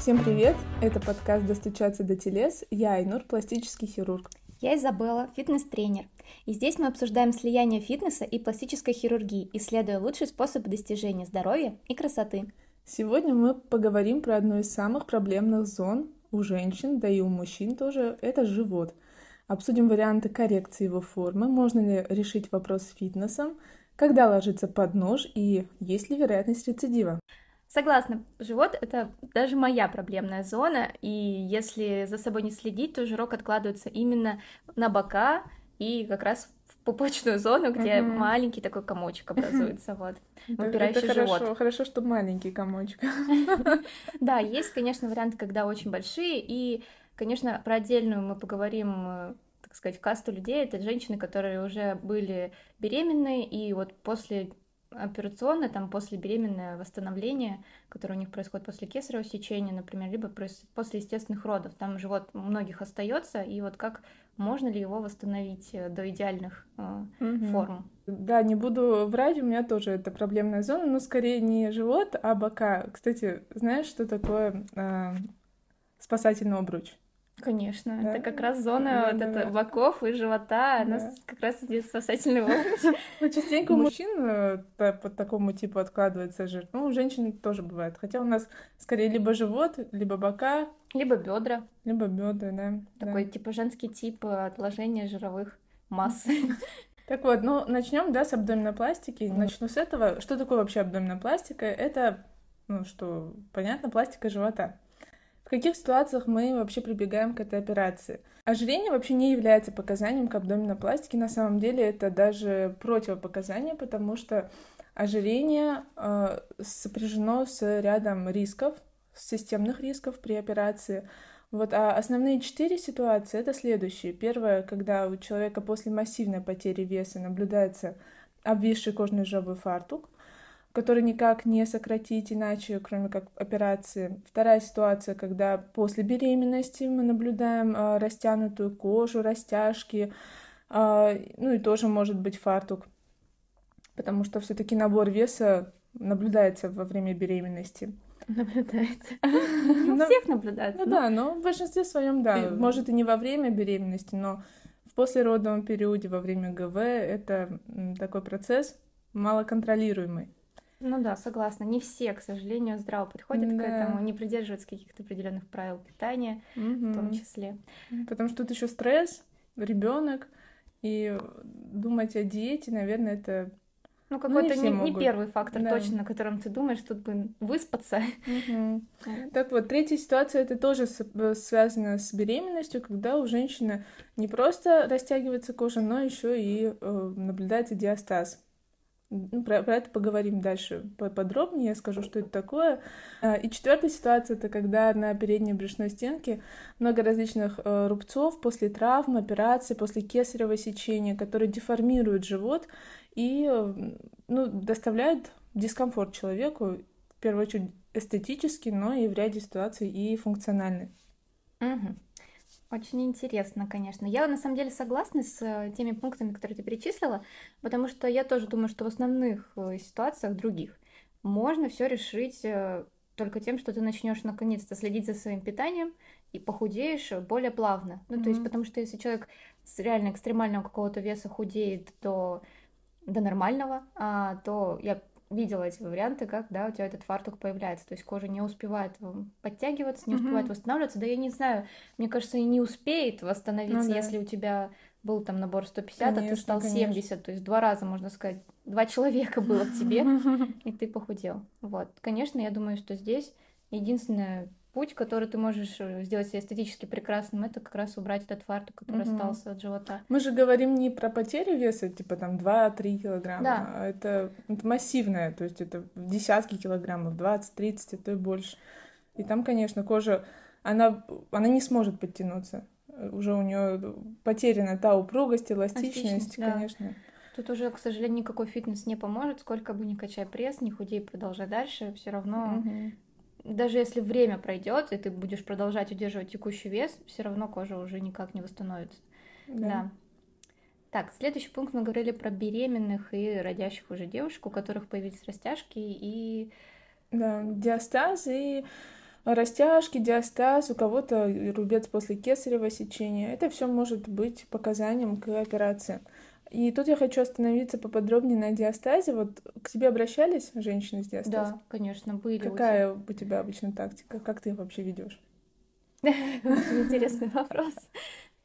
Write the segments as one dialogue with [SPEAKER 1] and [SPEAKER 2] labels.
[SPEAKER 1] Всем привет! Это подкаст «Достучаться до телес». Я Айнур, пластический хирург.
[SPEAKER 2] Я Изабелла, фитнес-тренер. И здесь мы обсуждаем слияние фитнеса и пластической хирургии, исследуя лучшие способы достижения здоровья и красоты.
[SPEAKER 1] Сегодня мы поговорим про одну из самых проблемных зон у женщин, да и у мужчин тоже. Это живот. Обсудим варианты коррекции его формы, можно ли решить вопрос с фитнесом, когда ложиться под нож и есть ли вероятность рецидива.
[SPEAKER 2] Согласна, живот — это даже моя проблемная зона, и если за собой не следить, то жирок откладывается именно на бока и как раз в пупочную зону, где uh-huh. маленький такой комочек образуется, вот,
[SPEAKER 1] выпирающий это живот. Хорошо, хорошо, что маленький комочек.
[SPEAKER 2] Да, есть, конечно, варианты, когда очень большие, и, конечно, про отдельную мы поговорим э, так сказать, касту людей, это женщины, которые уже были беременны, и вот после операционное, там после беременное восстановление, которое у них происходит после кесарево сечения, например, либо после естественных родов. Там живот у многих остается, и вот как можно ли его восстановить э, до идеальных э, угу. форм?
[SPEAKER 1] Да, не буду врать, у меня тоже это проблемная зона, но скорее не живот, а бока. Кстати, знаешь, что такое э, спасательный обруч?
[SPEAKER 2] Конечно, да? это как раз зона да, вот да, это да. боков и живота, да. нас как раз здесь спасательный обруч.
[SPEAKER 1] Ну, частенько у мужчин э, по такому типу откладывается жир. Ну, у женщин тоже бывает. Хотя у нас скорее либо живот, либо бока.
[SPEAKER 2] Либо бедра.
[SPEAKER 1] Либо бедра, да.
[SPEAKER 2] Такой типа женский тип отложения жировых масс.
[SPEAKER 1] Так вот, ну начнем, да, с абдоминопластики. Начну с этого. Что такое вообще абдоминопластика? Это, ну что, понятно, пластика живота. В каких ситуациях мы вообще прибегаем к этой операции? Ожирение вообще не является показанием к абдоминопластике. На самом деле это даже противопоказание, потому что ожирение э, сопряжено с рядом рисков, системных рисков при операции. Вот, а основные четыре ситуации это следующие. Первое, когда у человека после массивной потери веса наблюдается обвисший кожный жировой фартук который никак не сократить иначе, кроме как операции. Вторая ситуация, когда после беременности мы наблюдаем э, растянутую кожу, растяжки, э, ну и тоже может быть фартук, потому что все-таки набор веса наблюдается во время беременности.
[SPEAKER 2] Наблюдается. У всех наблюдается.
[SPEAKER 1] Ну да, но в большинстве своем, да. Может и не во время беременности, но в послеродовом периоде, во время ГВ, это такой процесс малоконтролируемый.
[SPEAKER 2] Ну да, согласна. Не все, к сожалению, здраво подходят да. к этому, не придерживаются каких-то определенных правил питания, угу. в том числе.
[SPEAKER 1] Потому что тут еще стресс, ребенок, и думать о диете, наверное, это
[SPEAKER 2] ну, какой-то ну, не, не, не первый фактор да. точно, на котором ты думаешь, тут бы выспаться.
[SPEAKER 1] Угу. Так вот, третья ситуация это тоже связано с беременностью, когда у женщины не просто растягивается кожа, но еще и э, наблюдается диастаз. Ну, про, про это поговорим дальше подробнее, я скажу, что это такое. А, и четвертая ситуация это когда на передней брюшной стенке много различных э, рубцов после травм, операций, после кесарево сечения, которые деформируют живот и ну, доставляют дискомфорт человеку, в первую очередь эстетически, но и в ряде ситуаций и функциональный.
[SPEAKER 2] Угу. Очень интересно, конечно. Я на самом деле согласна с э, теми пунктами, которые ты перечислила, потому что я тоже думаю, что в основных э, ситуациях других можно все решить э, только тем, что ты начнешь наконец-то следить за своим питанием и похудеешь более плавно. Ну, mm-hmm. то есть, потому что если человек с реально экстремального какого-то веса худеет до, до нормального, а, то я видела эти варианты, как, да, у тебя этот фартук появляется, то есть кожа не успевает подтягиваться, не успевает mm-hmm. восстанавливаться, да я не знаю, мне кажется, и не успеет восстановиться, ну, да. если у тебя был там набор 150, конечно, а ты стал конечно. 70, то есть два раза, можно сказать, два человека было в тебе, и ты похудел. Вот, конечно, я думаю, что здесь единственное путь, который ты можешь э, сделать эстетически прекрасным, это как раз убрать этот фартук, который угу. остался от живота.
[SPEAKER 1] Мы же говорим не про потерю веса, типа там 2-3 килограмма, да. а это, это массивное, то есть это десятки килограммов, 20-30, а то и больше. И там, конечно, кожа, она, она не сможет подтянуться. Уже у нее потеряна та упругость, эластичность, да. конечно.
[SPEAKER 2] Тут уже, к сожалению, никакой фитнес не поможет, сколько бы ни качай пресс, ни худей, продолжай дальше, все равно угу даже если время пройдет, и ты будешь продолжать удерживать текущий вес, все равно кожа уже никак не восстановится. Да. да. Так, следующий пункт мы говорили про беременных и родящих уже девушек, у которых появились растяжки и...
[SPEAKER 1] Да, диастаз и растяжки, диастаз, у кого-то рубец после кесарево сечения. Это все может быть показанием к операции. И тут я хочу остановиться поподробнее на диастазе. Вот к тебе обращались женщины с диастазом?
[SPEAKER 2] Да, конечно, были.
[SPEAKER 1] Какая у тебя обычно тактика? Как ты их вообще ведешь?
[SPEAKER 2] Интересный вопрос.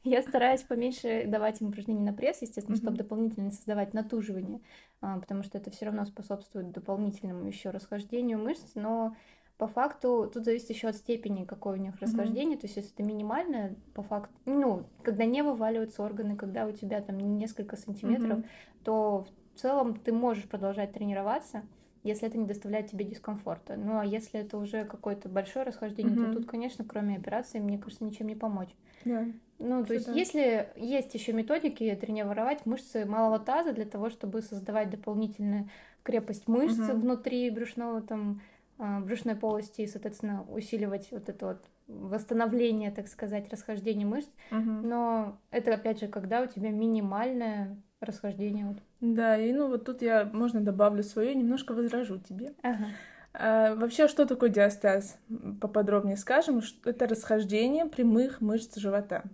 [SPEAKER 2] Я стараюсь поменьше давать им упражнений на пресс, естественно, чтобы дополнительно создавать натуживание, а, потому что это все равно способствует дополнительному еще расхождению мышц, но по факту тут зависит еще от степени, какое у них расхождение. Mm-hmm. То есть, если это минимальное, по факту, ну, когда не вываливаются органы, когда у тебя там несколько сантиметров, mm-hmm. то в целом ты можешь продолжать тренироваться, если это не доставляет тебе дискомфорта. Ну, а если это уже какое-то большое расхождение, mm-hmm. то тут, конечно, кроме операции, мне кажется, ничем не помочь.
[SPEAKER 1] Yeah.
[SPEAKER 2] Ну, то есть, если есть еще методики тренировать мышцы малого таза для того, чтобы создавать дополнительную крепость мышц mm-hmm. внутри брюшного там брюшной полости и, соответственно, усиливать вот это вот восстановление, так сказать, расхождение мышц.
[SPEAKER 1] Угу.
[SPEAKER 2] Но это, опять же, когда у тебя минимальное расхождение. Вот.
[SPEAKER 1] Да, и ну вот тут я, можно добавлю свое, немножко возражу тебе.
[SPEAKER 2] Ага.
[SPEAKER 1] А, вообще, что такое диастаз? Поподробнее скажем, что это расхождение прямых мышц живота.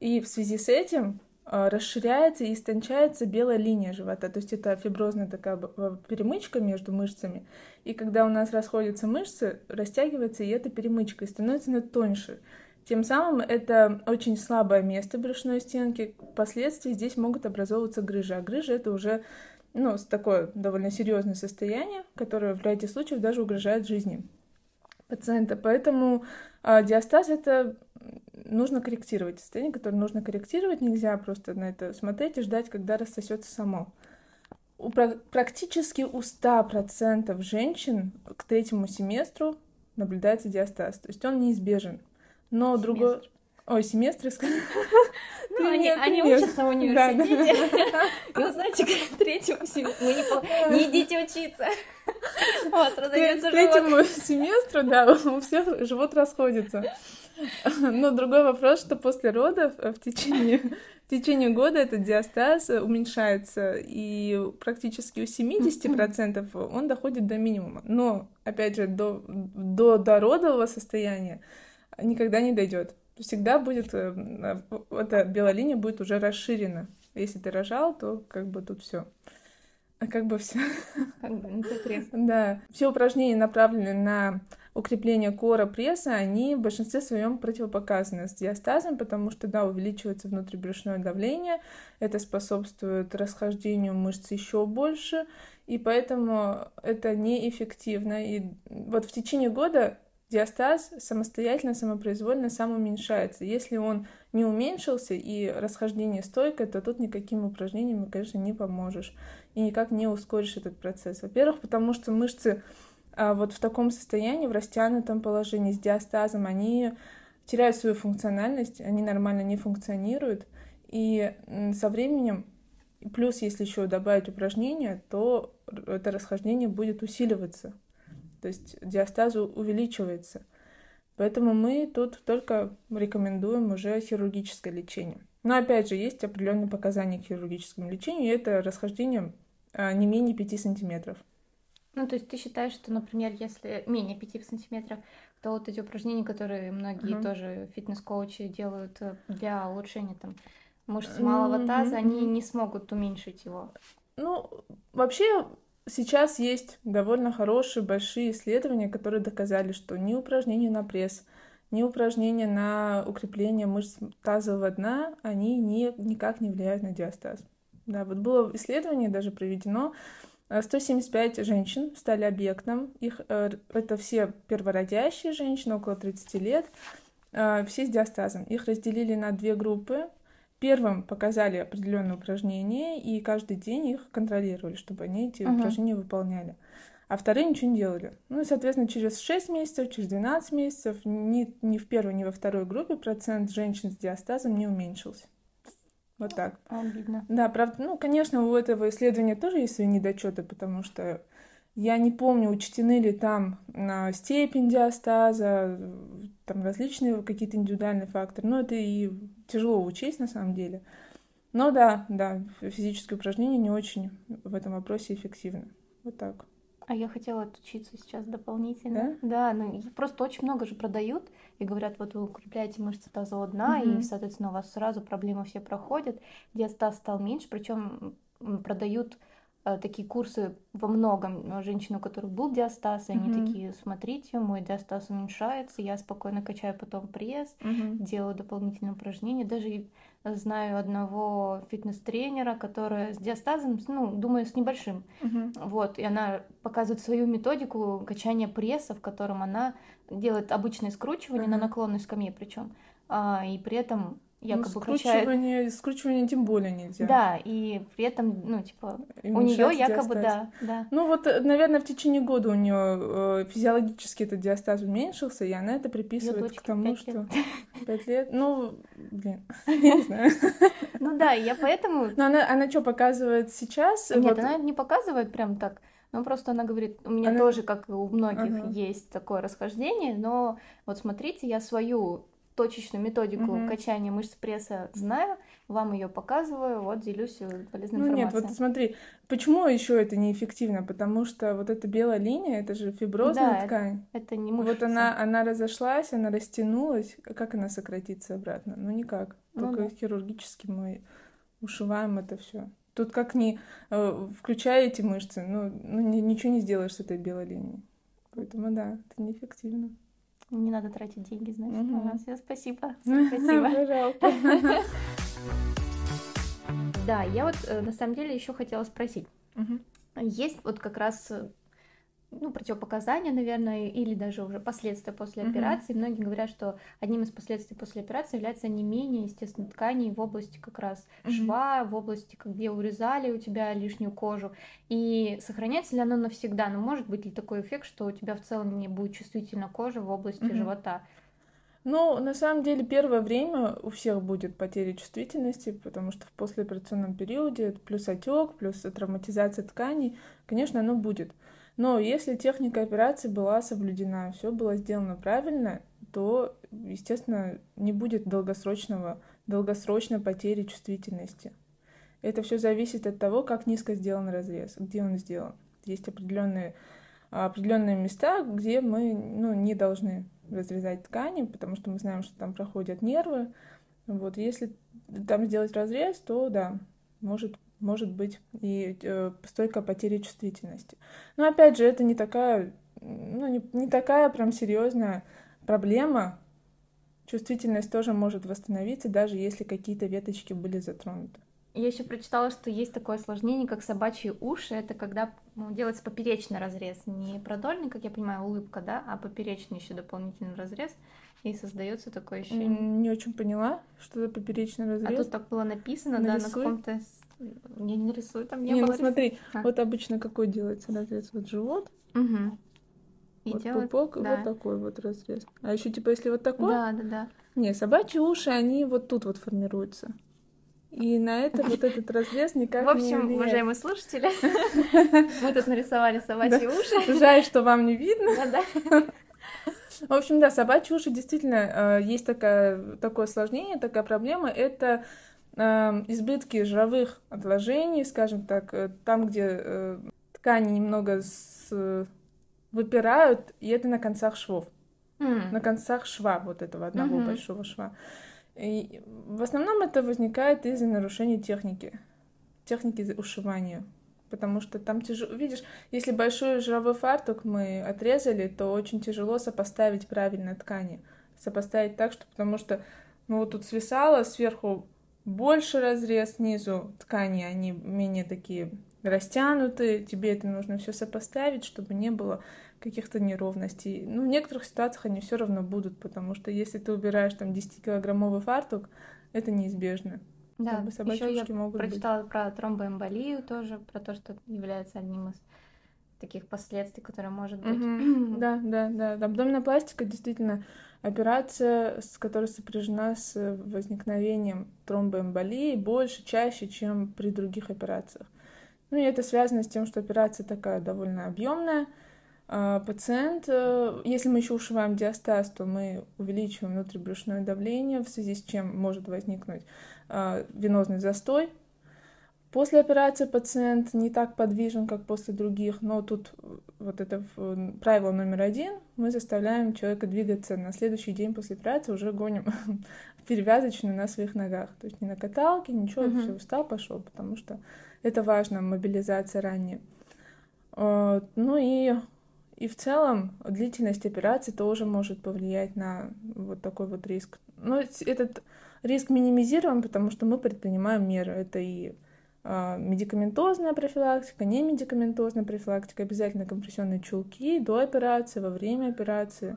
[SPEAKER 1] И в связи с этим а, расширяется и истончается белая линия живота. То есть это фиброзная такая перемычка между мышцами. И когда у нас расходятся мышцы, растягивается и эта перемычка, и становится она тоньше. Тем самым это очень слабое место брюшной стенки. Впоследствии здесь могут образовываться грыжи. А грыжа это уже ну, такое довольно серьезное состояние, которое в ряде случаев даже угрожает жизни пациента. Поэтому э, диастаз это нужно корректировать состояние, которое нужно корректировать. Нельзя просто на это смотреть и ждать, когда рассосется само. У, практически у 100% женщин к третьему семестру наблюдается диастаз. То есть он неизбежен. Но Семестр. другой... Ой, семестры, сказали.
[SPEAKER 2] Ну, они, они учатся в университете. И вы знаете, к третьему семестру... Вы не, идите учиться. Вас
[SPEAKER 1] живот. К третьему семестру, да, у всех живот расходится. Но другой вопрос, что после родов э, в течение, в течение года этот диастаз уменьшается, и практически у 70% он доходит до минимума. Но, опять же, до, до дородового состояния никогда не дойдет. Всегда будет, э, эта белая линия будет уже расширена. Если ты рожал, то как бы тут все. А как бы все.
[SPEAKER 2] Как бы
[SPEAKER 1] интересно. Да. Все упражнения направлены на укрепление кора пресса, они в большинстве своем противопоказаны с диастазом, потому что, да, увеличивается внутрибрюшное давление, это способствует расхождению мышц еще больше, и поэтому это неэффективно. И вот в течение года диастаз самостоятельно, самопроизвольно сам уменьшается. Если он не уменьшился и расхождение стойкое, то тут никаким упражнениями, конечно, не поможешь и никак не ускоришь этот процесс. Во-первых, потому что мышцы а вот в таком состоянии, в растянутом положении с диастазом, они теряют свою функциональность, они нормально не функционируют, и со временем, плюс если еще добавить упражнения, то это расхождение будет усиливаться, то есть диастаз увеличивается. Поэтому мы тут только рекомендуем уже хирургическое лечение. Но опять же, есть определенные показания к хирургическому лечению, и это расхождение а, не менее 5 сантиметров.
[SPEAKER 2] Ну, то есть ты считаешь, что, например, если менее 5 сантиметров, то вот эти упражнения, которые многие uh-huh. тоже фитнес-коучи делают э, для улучшения там мышц малого таза, uh-huh. они не смогут уменьшить его.
[SPEAKER 1] Ну, вообще сейчас есть довольно хорошие большие исследования, которые доказали, что ни упражнения на пресс, ни упражнения на укрепление мышц тазового дна, они не, никак не влияют на диастаз. Да, вот было исследование даже проведено, 175 э, женщин стали объектом. Их, э, это все первородящие женщины, около 30 лет, э, все с диастазом. Их разделили на две группы. Первым показали определенные упражнения, и каждый день их контролировали, чтобы они эти uh-huh. упражнения выполняли. А вторые ничего не делали. Ну и, соответственно, через 6 месяцев, через 12 месяцев ни, ни в первой, ни во второй группе процент женщин с диастазом не уменьшился. Вот так.
[SPEAKER 2] Обидно.
[SPEAKER 1] Да, правда, ну, конечно, у этого исследования тоже есть свои недочеты, потому что я не помню, учтены ли там степень диастаза, там различные какие-то индивидуальные факторы. Но это и тяжело учесть на самом деле. Но да, да, физические упражнения не очень в этом вопросе эффективны. Вот так.
[SPEAKER 2] А я хотела отучиться сейчас дополнительно. Да? Да, ну просто очень много же продают и говорят, вот вы укрепляете мышцы тазового дна, угу. и, соответственно, у вас сразу проблемы все проходят, диастаз стал меньше, причем продают такие курсы во многом женщин, у которых был диастаз, и они mm-hmm. такие, смотрите, мой диастаз уменьшается, я спокойно качаю потом пресс, mm-hmm. делаю дополнительные упражнения. Даже знаю одного фитнес-тренера, которая с диастазом, ну, думаю, с небольшим. Mm-hmm. Вот, и она показывает свою методику качания пресса, в котором она делает обычное скручивание mm-hmm. на наклонной скамье причем. А, и при этом якобы ну,
[SPEAKER 1] скручивание, качает... скручивание тем более нельзя.
[SPEAKER 2] Да, и при этом, ну, типа, и у нее якобы, да, да.
[SPEAKER 1] Ну, вот, наверное, в течение года у нее э, физиологически этот диастаз уменьшился, и она это приписывает к тому, что... Пять лет? Ну, блин, я не знаю.
[SPEAKER 2] Ну да, я поэтому...
[SPEAKER 1] Но она, она что, показывает сейчас?
[SPEAKER 2] Нет, вот... она не показывает прям так. Ну, просто она говорит, у меня она... тоже, как и у многих, ага. есть такое расхождение, но вот смотрите, я свою точечную методику угу. качания мышц пресса знаю, вам ее показываю, вот делюсь полезной ну, информацией.
[SPEAKER 1] Нет, вот смотри, почему еще это неэффективно? Потому что вот эта белая линия, это же фиброзная да, ткань.
[SPEAKER 2] Это, это не мышца.
[SPEAKER 1] Вот она, она разошлась, она растянулась, как она сократится обратно? Ну никак. Ну Только ну, да. хирургически мы ушиваем это все. Тут как ни э, включая эти мышцы, ну, ну ничего не сделаешь с этой белой линией. Поэтому да, это неэффективно.
[SPEAKER 2] Не надо тратить деньги, значит. Угу. Ага, все, спасибо. Спасибо.
[SPEAKER 1] Пожалуйста.
[SPEAKER 2] Да, я вот э, на самом деле еще хотела спросить. Есть вот как раз э, ну, противопоказания, наверное, или даже уже последствия после mm-hmm. операции. Многие говорят, что одним из последствий после операции является не менее естественной тканей в области как раз mm-hmm. шва, в области, где урезали у тебя лишнюю кожу. И сохраняется ли оно навсегда? Но ну, может быть ли такой эффект, что у тебя в целом не будет чувствительна кожа в области mm-hmm. живота?
[SPEAKER 1] Ну, на самом деле, первое время у всех будет потеря чувствительности, потому что в послеоперационном периоде плюс отек, плюс травматизация тканей, конечно, оно будет. Но если техника операции была соблюдена, все было сделано правильно, то, естественно, не будет долгосрочного, долгосрочной потери чувствительности. Это все зависит от того, как низко сделан разрез, где он сделан. Есть определенные, определенные места, где мы ну, не должны разрезать ткани, потому что мы знаем, что там проходят нервы. Вот, если там сделать разрез, то да, может может быть и э, стойкая потеря чувствительности. Но опять же, это не такая, ну, не, не такая прям серьезная проблема. Чувствительность тоже может восстановиться, даже если какие-то веточки были затронуты.
[SPEAKER 2] Я еще прочитала, что есть такое осложнение, как собачьи уши. Это когда ну, делается поперечный разрез, не продольный, как я понимаю, улыбка, да, а поперечный еще дополнительный разрез. И создается такое ощущение.
[SPEAKER 1] Не очень поняла, что за поперечный разрез. А
[SPEAKER 2] тут так было написано, Нарисуй. да, на каком-то я не рисую, там не,
[SPEAKER 1] не
[SPEAKER 2] было.
[SPEAKER 1] Ну смотри, а. вот обычно какой делается разрез? Вот живот.
[SPEAKER 2] Угу.
[SPEAKER 1] И вот делают, пупок, да. вот такой вот разрез. А еще типа, если вот такой?
[SPEAKER 2] Да, да, да.
[SPEAKER 1] Не, собачьи уши, они вот тут вот формируются. И на это вот этот разрез никак
[SPEAKER 2] не В общем,
[SPEAKER 1] не
[SPEAKER 2] уважаемые слушатели, мы тут нарисовали собачьи уши.
[SPEAKER 1] Жаль, что вам не видно.
[SPEAKER 2] Да, да.
[SPEAKER 1] В общем, да, собачьи уши действительно э, есть такая, такое осложнение, такая проблема. Это избытки жировых отложений, скажем так, э, там, где э, ткани немного с... выпирают, и это на концах швов. Mm. На концах шва, вот этого одного mm-hmm. большого шва. И в основном это возникает из-за нарушения техники, техники ушивания. Потому что там тяжело, видишь, если большой жировой фартук мы отрезали, то очень тяжело сопоставить правильно ткани. Сопоставить так, что потому что ну вот тут свисало, сверху больше разрез снизу ткани, они менее такие растянутые, тебе это нужно все сопоставить, чтобы не было каких-то неровностей. Ну, в некоторых ситуациях они все равно будут, потому что если ты убираешь там 10-килограммовый фартук, это неизбежно.
[SPEAKER 2] Да, еще я могут прочитала быть. про тромбоэмболию тоже, про то, что является одним из таких последствий, которые может быть.
[SPEAKER 1] Mm-hmm. да, да, да. Абдоминопластика действительно операция, с которой сопряжена с возникновением тромбоэмболии больше, чаще, чем при других операциях. Ну и это связано с тем, что операция такая довольно объемная, А, пациент, э, если мы еще ушиваем диастаз, то мы увеличиваем внутрибрюшное давление, в связи с чем может возникнуть а, венозный застой. После операции пациент не так подвижен, как после других, но тут вот это правило номер один. Мы заставляем человека двигаться на следующий день после операции, уже гоним перевязочную на своих ногах. То есть не на каталке, ничего, mm-hmm. все, встал, пошел, потому что это важно, мобилизация ранее. Ну и и в целом длительность операции тоже может повлиять на вот такой вот риск. Но этот риск минимизируем, потому что мы предпринимаем меры. Это и э, медикаментозная профилактика, не медикаментозная профилактика, обязательно компрессионные чулки до операции, во время операции,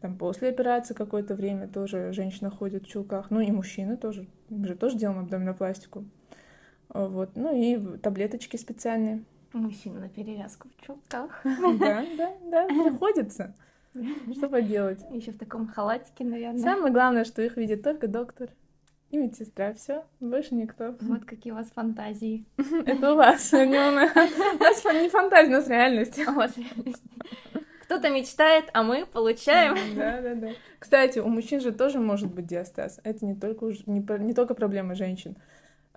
[SPEAKER 1] там после операции какое-то время тоже женщина ходит в чулках, ну и мужчины тоже, мы же тоже делаем абдоминопластику. Вот, ну и таблеточки специальные.
[SPEAKER 2] Мужчина на перевязку в чулках.
[SPEAKER 1] Да, да, да, приходится. Что поделать?
[SPEAKER 2] Еще в таком халатике, наверное.
[SPEAKER 1] Самое главное, что их видит только доктор и медсестра. Все, больше никто.
[SPEAKER 2] Вот какие у вас фантазии.
[SPEAKER 1] Это у вас, а не у нас. У нас не фантазия, у нас реальность. У вас реальность.
[SPEAKER 2] Кто-то мечтает, а мы получаем.
[SPEAKER 1] Да, да, да. Кстати, у мужчин же тоже может быть диастаз. Это не только, не, не только проблема женщин.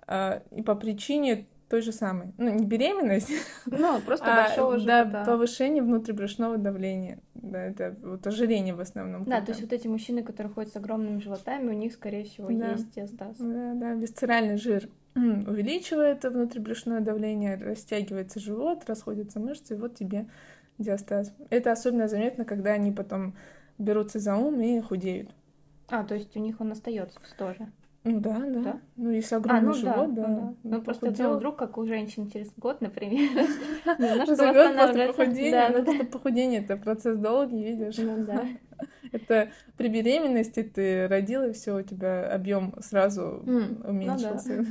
[SPEAKER 1] А, и по причине той же самой. Ну, не беременность,
[SPEAKER 2] ну, просто а, большого
[SPEAKER 1] живота. Да, повышение внутрибрюшного давления. Да, это вот ожирение в основном.
[SPEAKER 2] Да, то есть вот эти мужчины, которые ходят с огромными животами, у них, скорее всего, да. есть диастаз.
[SPEAKER 1] Да, да, висцеральный жир увеличивает внутрибрюшное давление, растягивается живот, расходятся мышцы, и вот тебе диастаз. Это особенно заметно, когда они потом берутся за ум и худеют.
[SPEAKER 2] А, то есть у них он остается тоже.
[SPEAKER 1] Ну да, да. да? Ну, если огромный а, ну, живот, да. да.
[SPEAKER 2] Ну, ну просто похудел. вдруг, как у женщин через год, например,
[SPEAKER 1] немножко восстанавливается. Да, да, да. похудение это процесс долгий, видишь.
[SPEAKER 2] Ну да.
[SPEAKER 1] Это при беременности ты родила, и все, у тебя объем сразу уменьшился.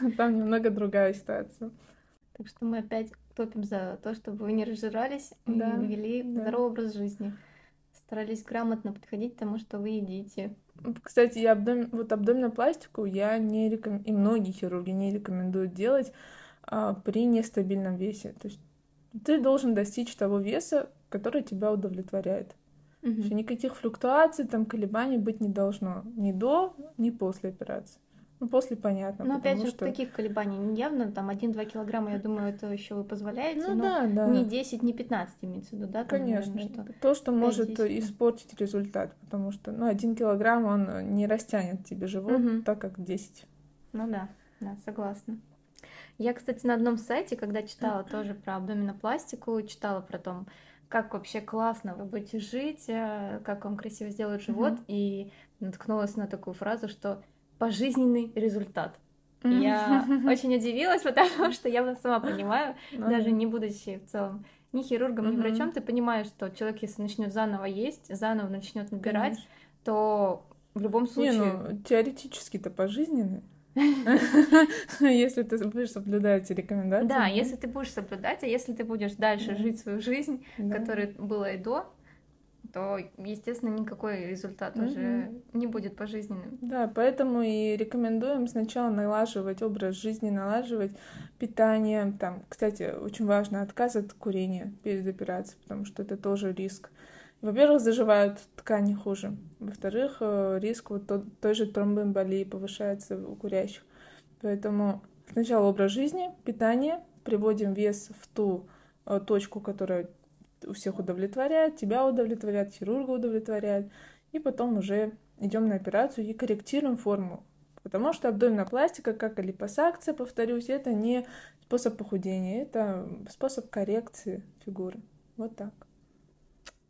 [SPEAKER 1] Ну. Там немного другая ситуация.
[SPEAKER 2] Так что мы опять топим за то, чтобы вы не разжирались и вели здоровый образ жизни. Старались грамотно подходить к тому, что вы едите.
[SPEAKER 1] Кстати, я абдом... вот абдоминопластику я не реком... и многие хирурги не рекомендуют делать а, при нестабильном весе. То есть ты должен достичь того веса, который тебя удовлетворяет. Угу. никаких флуктуаций, там колебаний быть не должно ни до, ни после операции. Ну, после понятно.
[SPEAKER 2] Но опять же, что... таких колебаний не явно, там 1-2 килограмма, я думаю, это еще вы позволяете,
[SPEAKER 1] ну, да, да.
[SPEAKER 2] не 10, не 15 имеется в виду, да?
[SPEAKER 1] Там, Конечно, наверное, что то, что может испортить результат, потому что, ну, 1 килограмм, он не растянет тебе живот, угу. так как 10.
[SPEAKER 2] Ну да, да, согласна. Я, кстати, на одном сайте, когда читала тоже про абдоминопластику, читала про то, как вообще классно вы будете жить, э, как вам красиво сделают живот, mm и наткнулась на такую фразу, что пожизненный результат. Я очень удивилась, потому что я сама понимаю, даже не будучи в целом ни хирургом, ни врачом, ты понимаешь, что человек, если начнет заново есть, заново начнет набирать, то в любом случае... Не,
[SPEAKER 1] ну, теоретически-то пожизненный. Если ты будешь соблюдать рекомендации.
[SPEAKER 2] Да, если ты будешь соблюдать, а если ты будешь дальше жить свою жизнь, которая была и до, то, естественно, никакой результат mm-hmm. уже не будет пожизненным.
[SPEAKER 1] Да, поэтому и рекомендуем сначала налаживать образ жизни, налаживать питание. Там, кстати, очень важно отказ от курения перед операцией, потому что это тоже риск. Во-первых, заживают ткани хуже. Во-вторых, э, риск вот той же тромбоэмболии повышается у курящих. Поэтому сначала образ жизни, питание, приводим вес в ту э, точку, которая всех удовлетворяет, тебя удовлетворяет, хирурга удовлетворяет, и потом уже идем на операцию и корректируем форму. Потому что абдоминопластика, как и липосакция, повторюсь, это не способ похудения, это способ коррекции фигуры. Вот так.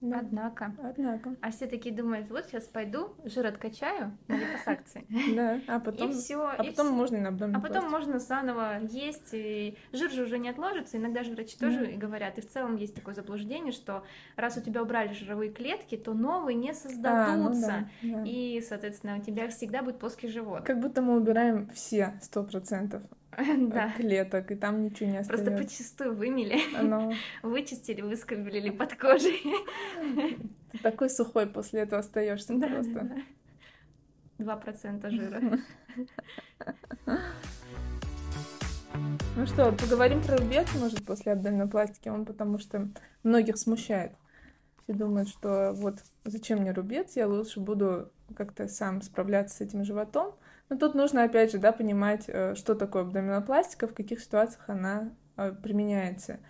[SPEAKER 2] Да. Однако.
[SPEAKER 1] Однако.
[SPEAKER 2] А все такие думают, вот сейчас пойду, жир откачаю на липосакции.
[SPEAKER 1] Да, а потом, и все, а потом можно на
[SPEAKER 2] А потом можно заново есть, и жир же уже не отложится. Иногда же врачи тоже говорят, и в целом есть такое заблуждение, что раз у тебя убрали жировые клетки, то новые не создадутся. А, ну и, соответственно, у тебя всегда будет плоский живот.
[SPEAKER 1] Как будто мы убираем все сто процентов да. клеток, и там ничего не остается.
[SPEAKER 2] Просто почистую вымели, Оно... вычистили, выскоблили под кожей.
[SPEAKER 1] Ты такой сухой после этого остаешься да, просто.
[SPEAKER 2] Два процента жира.
[SPEAKER 1] Ну что, поговорим про рубец, может, после абдоминопластики. Он потому что многих смущает. Все думают, что вот зачем мне рубец, я лучше буду как-то сам справляться с этим животом. Но тут нужно, опять же, да, понимать, э, что такое абдоминопластика, в каких ситуациях она э, применяется.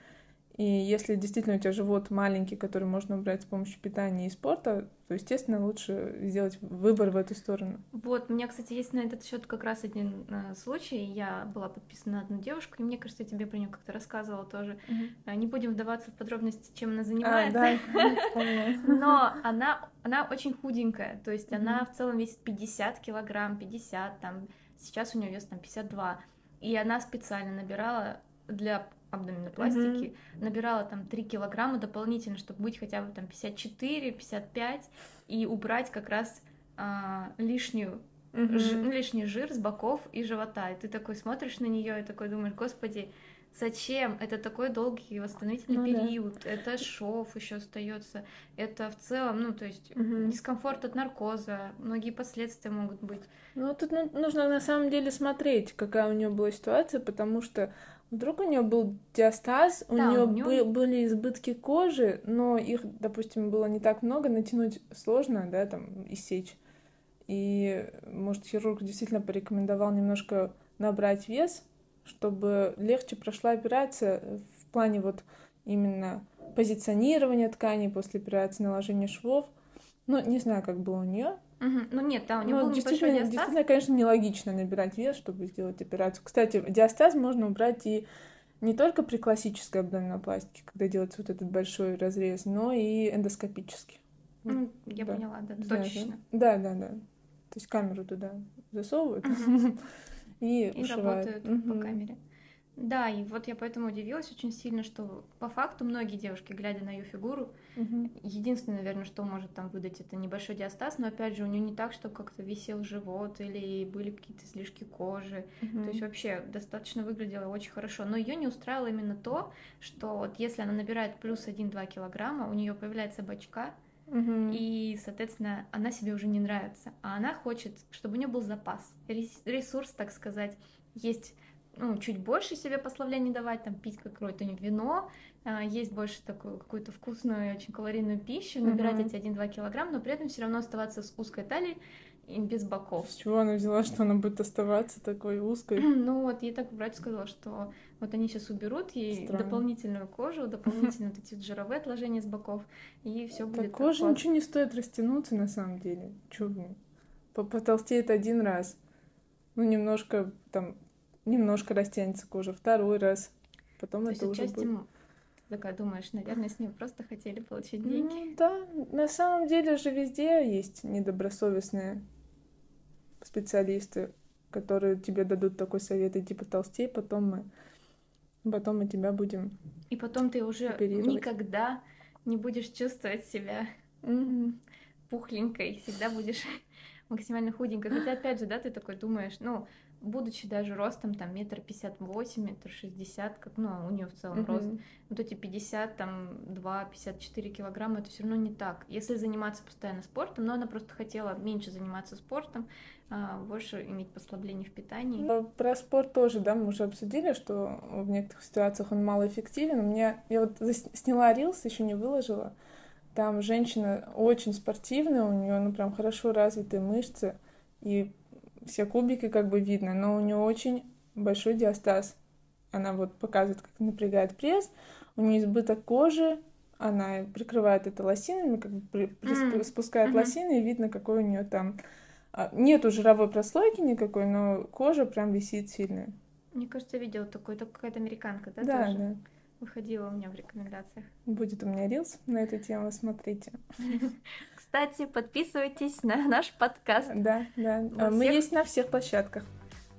[SPEAKER 1] И если действительно у тебя живот маленький, который можно убрать с помощью питания и спорта, то, естественно, лучше сделать выбор в эту сторону.
[SPEAKER 2] Вот, у меня, кстати, есть на этот счет как раз один э, случай. Я была подписана на одну девушку, и мне кажется, я тебе про нее как-то рассказывала тоже. Mm-hmm. Не будем вдаваться в подробности, чем она занимается. А, да. Но она, она очень худенькая, то есть она в целом весит 50 килограмм, 50, там, сейчас у нее вес там 52. И она специально набирала для абдоминопластики, mm-hmm. набирала там 3 килограмма дополнительно, чтобы быть хотя бы там 54-55 и убрать как раз а, лишнюю mm-hmm. ж, ну, лишний жир с боков и живота. И ты такой смотришь на нее и такой думаешь, господи, зачем? Это такой долгий восстановительный ну, период, да. это шов еще остается, это в целом, ну, то есть угу. дискомфорт от наркоза, многие последствия могут быть.
[SPEAKER 1] Ну, тут нужно на самом деле смотреть, какая у нее была ситуация, потому что Вдруг у нее был диастаз, у да, нее него... были избытки кожи, но их, допустим, было не так много, натянуть сложно, да, там, иссечь. И, может, хирург действительно порекомендовал немножко набрать вес, чтобы легче прошла операция в плане вот именно позиционирования тканей после операции, наложения швов. Ну, не знаю, как было у нее.
[SPEAKER 2] Угу. Ну нет, да, у него ну, был
[SPEAKER 1] действительно,
[SPEAKER 2] небольшой
[SPEAKER 1] диастаз. Действительно, конечно, нелогично набирать вес, чтобы сделать операцию. Кстати, диастаз можно убрать и не только при классической абдоминопластике, когда делается вот этот большой разрез, но и эндоскопически.
[SPEAKER 2] Ну, я да. поняла, да, да, точечно.
[SPEAKER 1] Да, да, да. То есть камеру туда засовывают и,
[SPEAKER 2] и работают по камере. Да, и вот я поэтому удивилась очень сильно, что по факту многие девушки, глядя на ее фигуру, угу. единственное, наверное, что может там выдать, это небольшой диастаз, но опять же у нее не так, что как-то висел живот или были какие-то слишки кожи, угу. то есть вообще достаточно выглядела очень хорошо, но ее не устраивало именно то, что вот если она набирает плюс 1-2 килограмма, у нее появляется бочка, Угу. И, соответственно, она себе уже не нравится. А она хочет, чтобы у нее был запас, ресурс, так сказать. Есть ну, чуть больше себе пославлений давать, там, пить какое-то вино, есть больше такую какую-то вкусную, очень калорийную пищу, набирать mm-hmm. эти 1-2 килограмм, но при этом все равно оставаться с узкой талией и без боков.
[SPEAKER 1] С чего она взяла, что она будет оставаться такой узкой?
[SPEAKER 2] ну вот, ей так врач сказал, что вот они сейчас уберут ей Странно. дополнительную кожу, дополнительные вот эти жировые отложения с боков, и все будет.
[SPEAKER 1] Так кожа ничего не стоит растянуться на самом деле. Чего? Потолстеет один раз. Ну, немножко там немножко растянется кожа, второй раз, потом То это уже будет...
[SPEAKER 2] Такая думаешь, наверное, с ним просто хотели получить ну деньги.
[SPEAKER 1] Ну, да, на самом деле же везде есть недобросовестные специалисты, которые тебе дадут такой совет, иди потолстей, потом мы, потом мы тебя будем
[SPEAKER 2] И потом ты уже никогда не будешь чувствовать себя mm-hmm. пухленькой, всегда будешь максимально худенькой. Хотя, опять же, да, ты такой думаешь, ну, будучи даже ростом там метр пятьдесят восемь, метр шестьдесят, как, ну, у нее в целом uh-huh. рост, вот эти пятьдесят там два, пятьдесят четыре килограмма, это все равно не так. Если заниматься постоянно спортом, но она просто хотела меньше заниматься спортом, а, больше иметь послабление в питании.
[SPEAKER 1] Но про спорт тоже, да, мы уже обсудили, что в некоторых ситуациях он малоэффективен. Меня, я вот сняла рилс, еще не выложила, там женщина очень спортивная, у нее, ну, прям хорошо развитые мышцы, и все кубики как бы видно, но у нее очень большой диастаз. Она вот показывает, как напрягает пресс, у нее избыток кожи, она прикрывает это лосинами, как бы при, при, mm. спускает mm-hmm. лосины, и видно, какой у нее там... А, нету жировой прослойки никакой, но кожа прям висит сильная.
[SPEAKER 2] Мне кажется, я видела такой, только какая-то американка, да?
[SPEAKER 1] Да, тоже? да.
[SPEAKER 2] Выходила у меня в рекомендациях.
[SPEAKER 1] Будет у меня рилс на эту тему, смотрите.
[SPEAKER 2] Кстати, подписывайтесь на наш подкаст.
[SPEAKER 1] Да, да. Во Мы всех... есть на всех площадках.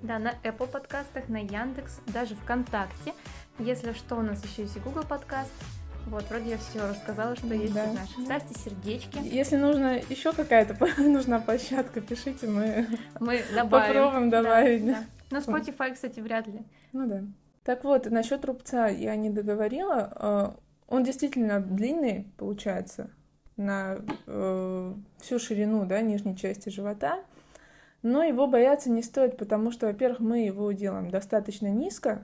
[SPEAKER 2] Да, на Apple подкастах, на Яндекс, даже ВКонтакте. Если что, у нас еще есть и Google подкаст. Вот, вроде я все рассказала, что есть да. наших. Ставьте сердечки.
[SPEAKER 1] Если нужно еще какая-то нужна площадка, пишите, мы,
[SPEAKER 2] мы добавим.
[SPEAKER 1] попробуем добавить.
[SPEAKER 2] Да, да. На Spotify, кстати, вряд ли.
[SPEAKER 1] Ну да. Так вот, насчет рубца я не договорила. А, он действительно длинный, получается на э, всю ширину да, нижней части живота. Но его бояться не стоит, потому что, во-первых, мы его делаем достаточно низко,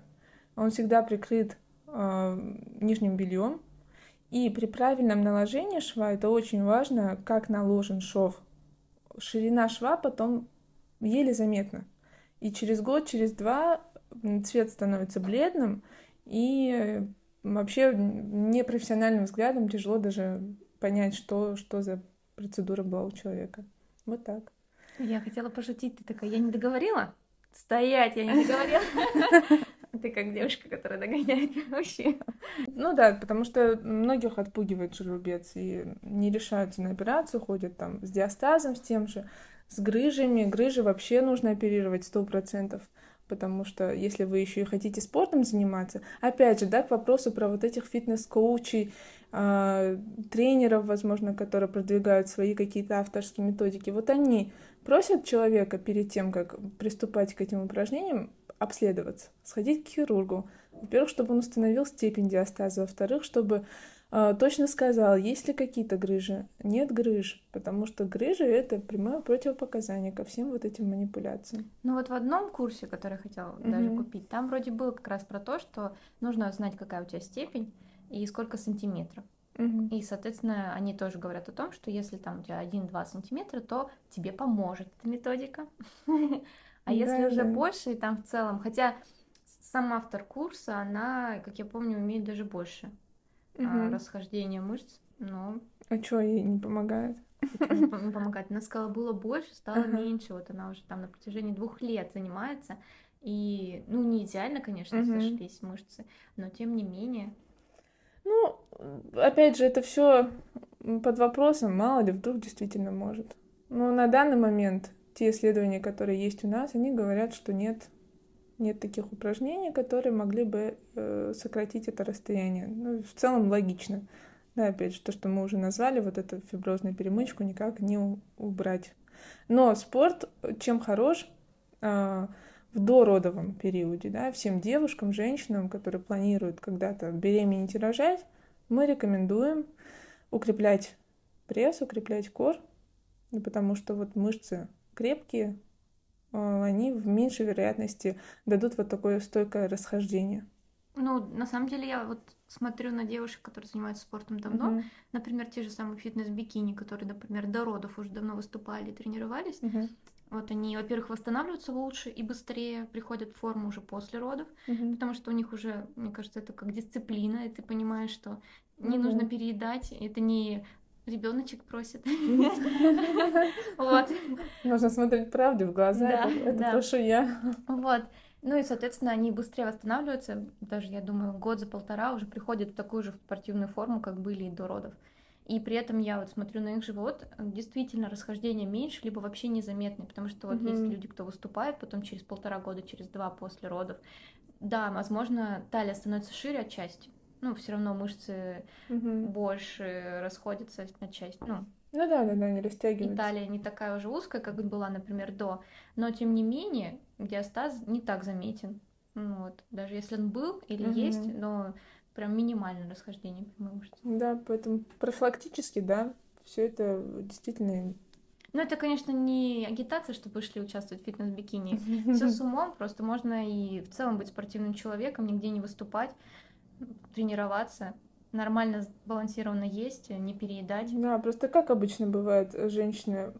[SPEAKER 1] он всегда прикрыт э, нижним бельем. И при правильном наложении шва это очень важно, как наложен шов. Ширина шва потом еле заметна. И через год, через два цвет становится бледным, и вообще непрофессиональным взглядом тяжело даже понять, что, что за процедура была у человека. Вот так.
[SPEAKER 2] Я хотела пошутить, ты такая, я не договорила? Стоять, я не договорила. Ты как девушка, которая догоняет мужчин.
[SPEAKER 1] Ну да, потому что многих отпугивает жеребец и не решаются на операцию, ходят там с диастазом, с тем же, с грыжами. Грыжи вообще нужно оперировать сто процентов потому что если вы еще и хотите спортом заниматься, опять же, да, к вопросу про вот этих фитнес-коучей, э, тренеров, возможно, которые продвигают свои какие-то авторские методики, вот они просят человека перед тем, как приступать к этим упражнениям, обследоваться, сходить к хирургу. Во-первых, чтобы он установил степень диастаза, во-вторых, чтобы точно сказал, есть ли какие-то грыжи. Нет грыж, потому что грыжи — это прямое противопоказание ко всем вот этим манипуляциям.
[SPEAKER 2] Ну вот в одном курсе, который я хотела mm-hmm. даже купить, там вроде было как раз про то, что нужно знать, какая у тебя степень и сколько сантиметров.
[SPEAKER 1] Угу.
[SPEAKER 2] И, соответственно, они тоже говорят о том, что если там у тебя 1-2 сантиметра, то тебе поможет эта методика. А если уже больше, и там в целом, хотя сам автор курса, она, как я помню, умеет даже больше расхождения мышц, но...
[SPEAKER 1] А что ей не помогает?
[SPEAKER 2] Не помогает. Она сказала, было больше, стало меньше. Вот она уже там на протяжении двух лет занимается. И, ну, не идеально, конечно, сошлись мышцы, но тем не менее.
[SPEAKER 1] Ну, опять же, это все под вопросом, мало ли, вдруг действительно может. Но на данный момент те исследования, которые есть у нас, они говорят, что нет, нет таких упражнений, которые могли бы э, сократить это расстояние. Ну, в целом логично. Да, опять же, то, что мы уже назвали, вот эту фиброзную перемычку никак не убрать. Но спорт чем хорош? Э, в дородовом периоде, да, всем девушкам, женщинам, которые планируют когда-то беременеть и рожать, мы рекомендуем укреплять пресс, укреплять кор, потому что вот мышцы крепкие, они в меньшей вероятности дадут вот такое стойкое расхождение.
[SPEAKER 2] Ну, на самом деле, я вот смотрю на девушек, которые занимаются спортом давно, uh-huh. например, те же самые фитнес-бикини, которые, например, до родов уже давно выступали, тренировались. Uh-huh. Вот они, во-первых, восстанавливаются лучше и быстрее приходят в форму уже после родов, uh-huh. потому что у них уже, мне кажется, это как дисциплина, и ты понимаешь, что не uh-huh. нужно переедать, это не ребеночек просит.
[SPEAKER 1] Вот. Нужно смотреть правде в глаза, это прошу я.
[SPEAKER 2] Вот. Ну и, соответственно, они быстрее восстанавливаются. Даже, я думаю, год за полтора уже приходят в такую же спортивную форму, как были и до родов. И при этом я вот смотрю на их живот, действительно расхождение меньше, либо вообще незаметное, потому что вот mm-hmm. есть люди, кто выступает потом через полтора года, через два после родов. Да, возможно, талия становится шире отчасти, ну, все равно мышцы угу. больше расходятся на часть, ну,
[SPEAKER 1] ну да, да, да, не растягиваются.
[SPEAKER 2] Италия не такая уже узкая, как была, например, до, но тем не менее диастаз не так заметен. Ну, вот, даже если он был или угу. есть, но прям минимальное расхождение прямой мышцы.
[SPEAKER 1] Да, поэтому профилактически, да, все это действительно
[SPEAKER 2] ну, это, конечно, не агитация, чтобы шли участвовать в фитнес-бикини. Все с умом, просто можно и в целом быть спортивным человеком, нигде не выступать тренироваться, нормально сбалансированно есть, не переедать.
[SPEAKER 1] Да, просто как обычно бывает, женщины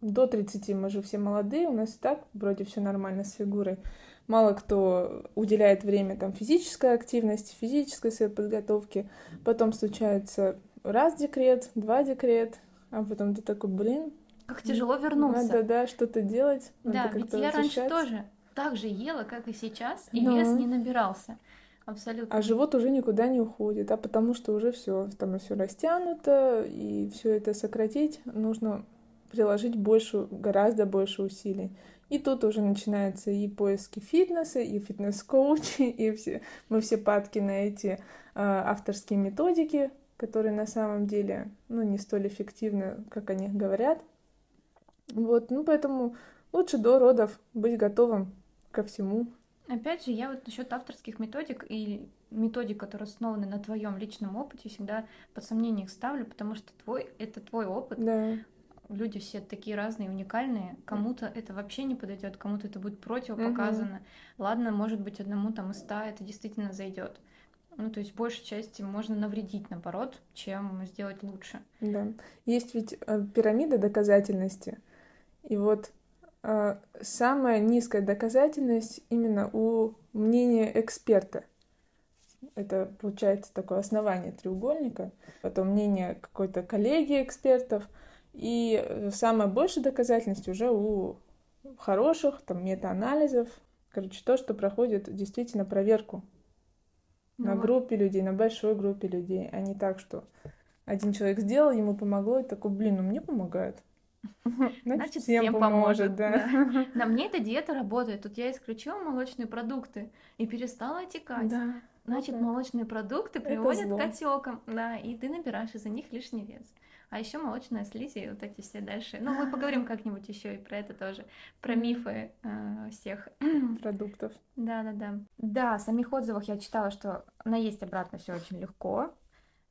[SPEAKER 1] до 30, мы же все молодые, у нас и так вроде все нормально с фигурой. Мало кто уделяет время там физической активности, физической своей подготовке. Потом случается раз декрет, два декрет, а потом ты такой, блин.
[SPEAKER 2] Как тяжело вернуться.
[SPEAKER 1] Надо, да, что-то делать.
[SPEAKER 2] Да, ведь я раньше тоже так же ела, как и сейчас, и Но... вес не набирался. Абсолютно.
[SPEAKER 1] А живот уже никуда не уходит, а потому что уже все, там все растянуто, и все это сократить нужно приложить больше, гораздо больше усилий. И тут уже начинаются и поиски фитнеса, и фитнес-коучи, и все, мы все падки на эти э, авторские методики, которые на самом деле, ну, не столь эффективны, как они говорят. Вот, ну, поэтому лучше до родов быть готовым ко всему,
[SPEAKER 2] Опять же, я вот насчет авторских методик и методик, которые основаны на твоем личном опыте, всегда под сомнение их ставлю, потому что твой это твой опыт.
[SPEAKER 1] Да.
[SPEAKER 2] люди все такие разные, уникальные. Кому-то это вообще не подойдет, кому-то это будет противопоказано. Угу. Ладно, может быть, одному там из ста это действительно зайдет. Ну, то есть, большей части можно навредить, наоборот, чем сделать лучше.
[SPEAKER 1] Да. Есть ведь э, пирамида доказательности. И вот самая низкая доказательность именно у мнения эксперта. Это получается такое основание треугольника, потом мнение какой-то коллеги экспертов, и э, самая большая доказательность уже у хороших там метаанализов, короче, то, что проходит действительно проверку ну, на группе людей, на большой группе людей, а не так, что один человек сделал, ему помогло, и такой, блин, ну мне помогает.
[SPEAKER 2] Значит, всем, всем поможет, да. да. На мне эта диета работает. Тут я исключила молочные продукты и перестала отекать. Да. Значит, молочные продукты приводят к отекам, да, и ты набираешь из-за них лишний вес. А еще молочная слизь и вот эти все дальше. Ну, мы поговорим как-нибудь еще и про это тоже, про мифы э, всех
[SPEAKER 1] продуктов.
[SPEAKER 2] Да, да, да. Да, в самих отзывах я читала, что наесть обратно все очень легко.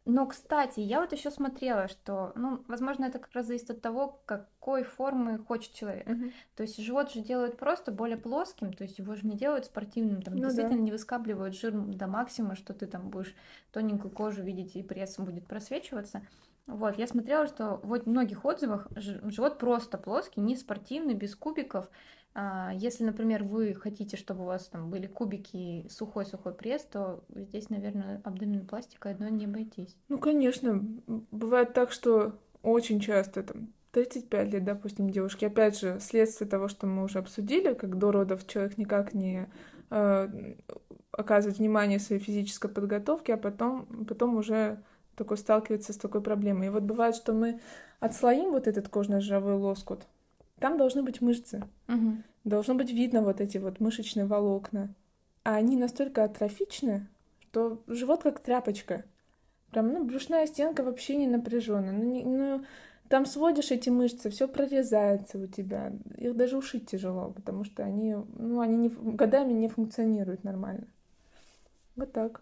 [SPEAKER 2] Но, кстати, я вот еще смотрела, что, ну, возможно, это как раз зависит от того, какой формы хочет человек. Uh-huh. То есть живот же делают просто более плоским, то есть его же не делают спортивным, там ну, действительно да. не выскабливают жир до максимума, что ты там будешь тоненькую кожу видеть и пресс будет просвечиваться. Вот, я смотрела, что вот в многих отзывах живот просто плоский, не спортивный, без кубиков. А, если, например, вы хотите, чтобы у вас там были кубики сухой-сухой пресс, то здесь, наверное, абдоминопластикой одной не обойтись.
[SPEAKER 1] Ну, конечно. Бывает так, что очень часто там 35 лет, допустим, девушки. Опять же, следствие того, что мы уже обсудили, как до родов человек никак не э, оказывает внимание своей физической подготовке, а потом, потом уже такой сталкивается с такой проблемой. И вот бывает, что мы отслоим вот этот кожно-жировой лоскут, там должны быть мышцы. Угу. Должно быть видно вот эти вот мышечные волокна. А они настолько атрофичны, что живот как тряпочка. Прям, ну, брюшная стенка вообще не напряжена. Ну, не, ну, там сводишь эти мышцы, все прорезается у тебя. Их даже ушить тяжело, потому что они, ну, они не, годами не функционируют нормально. Вот так.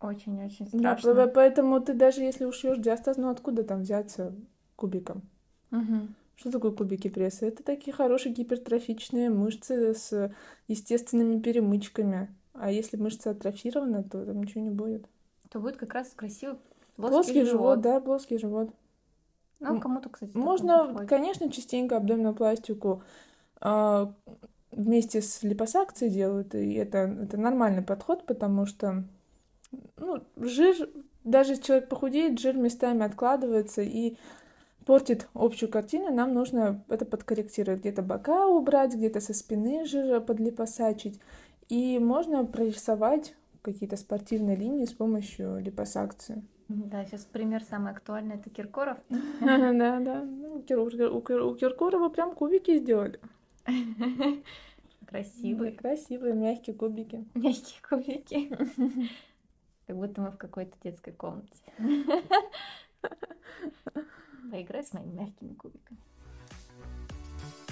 [SPEAKER 2] Очень-очень страшно.
[SPEAKER 1] Да, поэтому ты даже если ушьешь диастаз, ну откуда там взяться кубиком? Угу. Что такое кубики пресса? Это такие хорошие гипертрофичные мышцы с естественными перемычками. А если мышца атрофирована, то там ничего не будет.
[SPEAKER 2] То будет как раз красивый
[SPEAKER 1] плоский, плоский живот. живот. Да, плоский живот.
[SPEAKER 2] Ну, кому-то, кстати,
[SPEAKER 1] Можно, конечно, частенько абдоминопластику э, вместе с липосакцией делают, и это, это нормальный подход, потому что ну, жир, даже если человек похудеет, жир местами откладывается и портит общую картину, нам нужно это подкорректировать. Где-то бока убрать, где-то со спины жир подлипосачить. И можно прорисовать какие-то спортивные линии с помощью липосакции.
[SPEAKER 2] Да, сейчас пример самый актуальный это Киркоров.
[SPEAKER 1] Да, да. Ну, у Киркорова прям кубики сделали.
[SPEAKER 2] Красивые.
[SPEAKER 1] Красивые, мягкие кубики.
[SPEAKER 2] Мягкие кубики. Как будто мы в какой-то детской комнате. Поиграй с моими мягкими кубиками.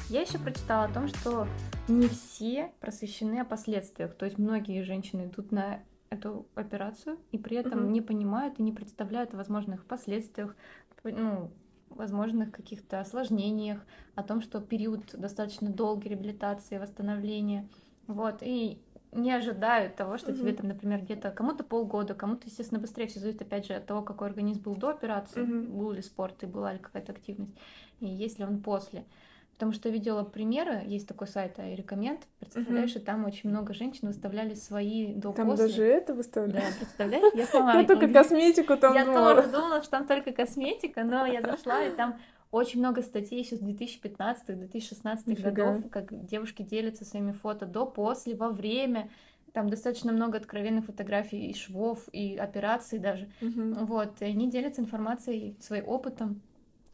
[SPEAKER 2] Я еще прочитала о том, что не все просвещены о последствиях. То есть многие женщины идут на эту операцию и при этом угу. не понимают и не представляют о возможных последствиях, ну, возможных каких-то осложнениях, о том, что период достаточно долгий реабилитации, восстановления. Вот, и не ожидают того, что mm-hmm. тебе там, например, где-то кому-то полгода, кому-то, естественно, быстрее. Все зависит, опять же, от того, какой организм был до операции, mm-hmm. был ли спорт и была ли какая-то активность, и есть ли он после. Потому что я видела примеры, есть такой сайт Айрекоммент, представляешь, mm-hmm. и там очень много женщин выставляли свои до
[SPEAKER 1] Там даже это выставляли?
[SPEAKER 2] Да, представляешь? Я сама... Я
[SPEAKER 1] только косметику там
[SPEAKER 2] Я тоже думала, что там только косметика, но я зашла, и там очень много статей еще с 2015-2016 годов, как девушки делятся своими фото до, после, во время. Там достаточно много откровенных фотографий и швов, и операций даже. Угу. Вот, и они делятся информацией, своим опытом.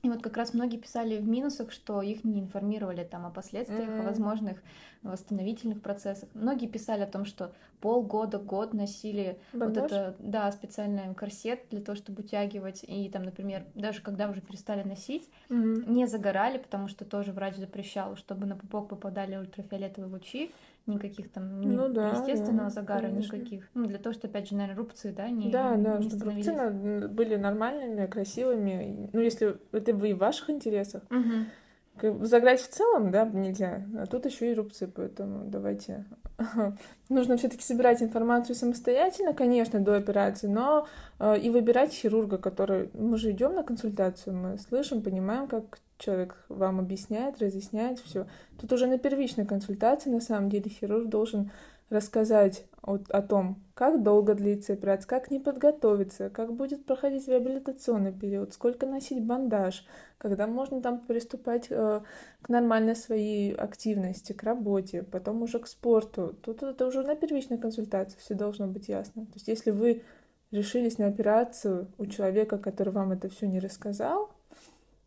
[SPEAKER 2] И вот как раз многие писали в минусах, что их не информировали там о последствиях, mm-hmm. о возможных восстановительных процессах. Многие писали о том, что полгода, год носили Бандаж? вот это, да, специальный корсет для того, чтобы утягивать. И там, например, даже когда уже перестали носить, mm-hmm. не загорали, потому что тоже врач запрещал, чтобы на пупок попадали ультрафиолетовые лучи. Никаких там
[SPEAKER 1] Ну да,
[SPEAKER 2] естественного
[SPEAKER 1] да,
[SPEAKER 2] загара,
[SPEAKER 1] конечно.
[SPEAKER 2] никаких. Ну, для того, что, опять же, наверное, рубцы, да, не,
[SPEAKER 1] Да, да,
[SPEAKER 2] не
[SPEAKER 1] чтобы рубцы были нормальными, красивыми. Ну, если это вы в ваших интересах. Бы Заграть в целом, да, нельзя. А тут еще и рубцы, поэтому давайте. Нужно все-таки собирать информацию самостоятельно, конечно, до операции, но э, и выбирать хирурга, который... Мы же идем на консультацию, мы слышим, понимаем, как человек вам объясняет, разъясняет все. Тут уже на первичной консультации, на самом деле, хирург должен рассказать о, о том, как долго длится операция, как не подготовиться, как будет проходить реабилитационный период, сколько носить бандаж, когда можно там приступать э, к нормальной своей активности, к работе, потом уже к спорту. Тут это уже на первичной консультации все должно быть ясно. То есть если вы решились на операцию у человека, который вам это все не рассказал,